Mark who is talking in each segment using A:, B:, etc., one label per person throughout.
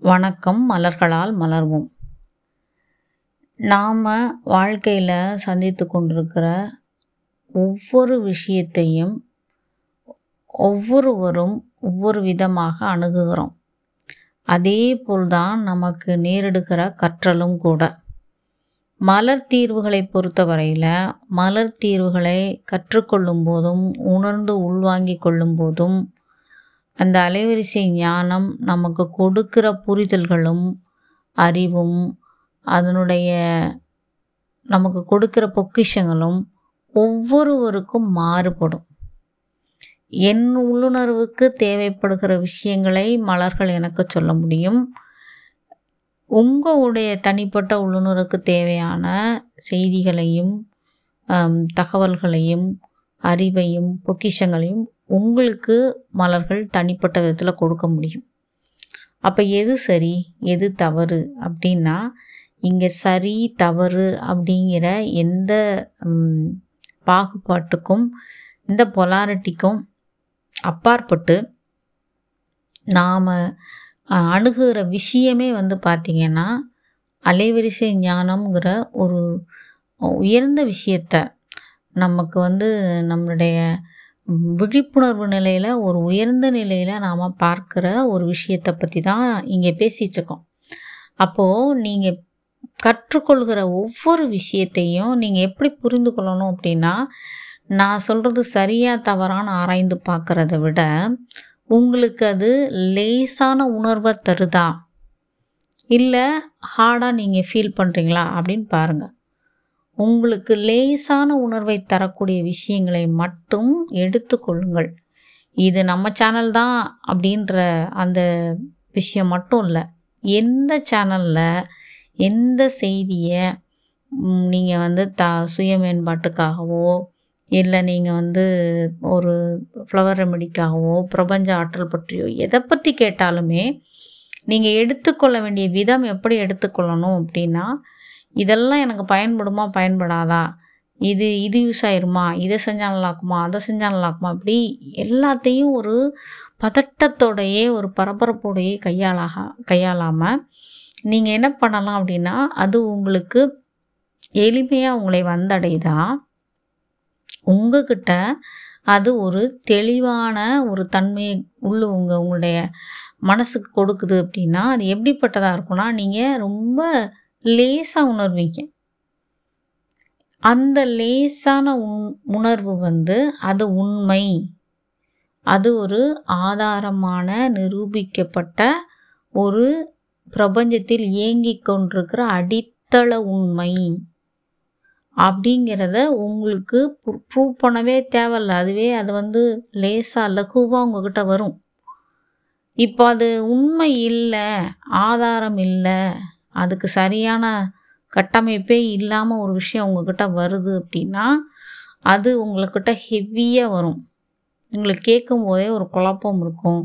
A: வணக்கம் மலர்களால் மலர்வோம். நாம் வாழ்க்கையில் சந்தித்து கொண்டிருக்கிற ஒவ்வொரு விஷயத்தையும் ஒவ்வொருவரும் ஒவ்வொரு விதமாக அணுகுகிறோம். அதே போல்தான் நமக்கு நேரிடுகிற கற்றலும் கூட. மலர் தீர்வுகளை பொறுத்தவரையில் மலர் தீர்வுகளை கற்றுக்கொள்ளும் போதும் உணர்ந்து உள்வாங்கிக் கொள்ளும் போதும் அந்த அலைவரிசை ஞானம் நமக்கு கொடுக்கிற புரிதல்களும் அறிவும் அதனுடைய நமக்கு கொடுக்கிற பொக்கிஷங்களும் ஒவ்வொருவருக்கும் மாறுபடும். என் உள்ளுணர்வுக்கு தேவைப்படுகிற விஷயங்களை மலர்கள் எனக்கு சொல்ல முடியும். உங்களுடைய தனிப்பட்ட உள்ளுணர்வுக்கு தேவையான செய்திகளையும் தகவல்களையும் அறிவையும் பொக்கிஷங்களையும் உங்களுக்கு மலர்கள் தனிப்பட்ட விதத்தில் கொடுக்க முடியும். அப்போ எது சரி எது தவறு அப்படின்னா இங்கே சரி தவறு அப்படிங்கிற எந்த பாகுபாட்டுக்கும் இந்த பொலாரிட்டிக்கும் அப்பாற்பட்டு நாம் அணுகுகிற விஷயமே வந்து பார்த்திங்கன்னா அலைவரிசை ஞானம்ங்கிற ஒரு உயர்ந்த விஷயத்த நமக்கு வந்து நம்மளுடைய விழிப்புணர்வு நிலையில் ஒரு உயர்ந்த நிலையில் நாம் பார்க்குற ஒரு விஷயத்தை பற்றி தான் இங்கே பேசிகிட்ருக்கோம் அப்போது நீங்கள் கற்றுக்கொள்கிற ஒவ்வொரு விஷயத்தையும் நீங்கள் எப்படி புரிந்து கொள்ளணும் அப்படின்னா நான் சொல்கிறது சரியாக தவறான ஆராய்ந்து பார்க்குறத விட உங்களுக்கு அது லேசான உணர்வை தருதா? இல்லை ஹார்டாக நீங்கள் ஃபீல் பண்ணுறீங்களா அப்படின்னு பாருங்கள் உங்களுக்கு லேசான உணர்வை தரக்கூடிய விஷயங்களை மட்டும் எடுத்துக்கொள்ளுங்கள். இது நம்ம சேனல் தான் அப்படின்ற அந்த விஷயம் மட்டும் இல்லை. எந்த சேனலில் எந்த செய்தியை நீங்கள் வந்து த சுய மேம்பாட்டுக்காகவோ இல்லை நீங்கள் வந்து ஒரு ஃப்ளவர் ரெமெடிக்காகவோ பிரபஞ்ச ஆற்றல் பற்றியோ எதை பற்றி கேட்டாலுமே நீங்கள் எடுத்துக்கொள்ள வேண்டிய விதம் எப்படி எடுத்துக்கொள்ளணும் அப்படின்னா இதெல்லாம் எனக்கு பயன்படுமா பயன்படாதா? இது இது யூஸ் ஆயிருமா? இதை செஞ்சால் நல்லாக்குமா அதை செஞ்சால் நல்லாக்குமா இப்படி எல்லாத்தையும் ஒரு பதட்டத்தோடையே ஒரு பரபரப்போடையே கையாளாக கையாளாமல் நீங்கள் என்ன பண்ணலாம் அப்படின்னா அது உங்களுக்கு எளிமையாக உங்களை வந்தடைதா உங்ககிட்ட அது ஒரு தெளிவான ஒரு தன்மையை உள்ள உங்கள் உங்களுடைய மனசுக்கு கொடுக்குது அப்படின்னா அது எப்படிப்பட்டதாக இருக்கும்னா நீங்கள் ரொம்ப லேசாக உணர்வீங்க அந்த லேசான உண் உணர்வு வந்து அது உண்மை. அது ஒரு ஆதாரமான நிரூபிக்கப்பட்ட ஒரு பிரபஞ்சத்தில் இயங்கிக் கொண்டிருக்கிற அடித்தள உண்மை. அப்படிங்கிறத உங்களுக்கு ப்ரூவ் பண்ணவே தேவையில்ல. அதுவே அது வந்து லேசாக லகுவாக உங்ககிட்ட வரும். இப்போ அது உண்மை இல்லை ஆதாரம் இல்லை அதுக்கு சரியான கட்டமைப்பே இல்லாமல் ஒரு விஷயம் உங்ககிட்ட வருது அப்படின்னா அது உங்கள்கிட்ட ஹெவியாக வரும். உங்களுக்கு கேட்கும் போதே ஒரு குழப்பம் இருக்கும்.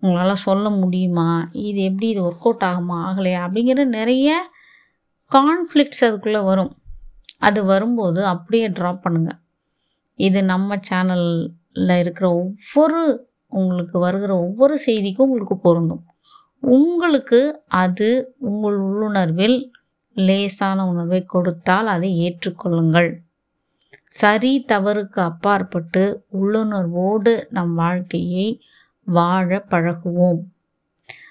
A: உங்களால் சொல்ல முடியுமா? இது எப்படி இது ஒர்க் அவுட் ஆகுமா? ஆகலையா? அப்படிங்கிற நிறைய கான்ஃப்ளிக்ட்ஸ் அதுக்குள்ளே வரும். அது வரும்போது அப்படியே ட்ராப் பண்ணுங்கள் இது நம்ம சேனலில் இருக்கிற ஒவ்வொரு உங்களுக்கு வருகிற ஒவ்வொரு செய்திக்கும் உங்களுக்கு பொருந்தும். உங்களுக்கு அது உங்கள் உள்ளுணர்வில் லேசான உணர்வை கொடுத்தால் அதை ஏற்றுக்கொள்ளுங்கள். சரி தவறுக்கு அப்பாற்பட்டு உள்ளுணர்வோடு நம் வாழ்க்கையை வாழ பழகுவோம்.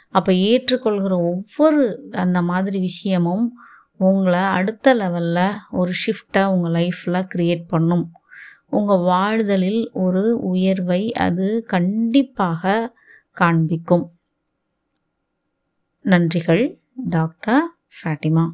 A: அப்போ ஏற்றுக்கொள்கிற ஒவ்வொரு அந்த மாதிரி விஷயமும் உங்களை அடுத்த லெவலில் ஒரு ஷிஃப்டை உங்கள் லைஃப்பில் க்ரியேட் பண்ணும். உங்கள் வாழ்தலில் ஒரு உயர்வை அது கண்டிப்பாக காண்பிக்கும். நன்றிகள் டாக்டர் ஃபேட்டிமா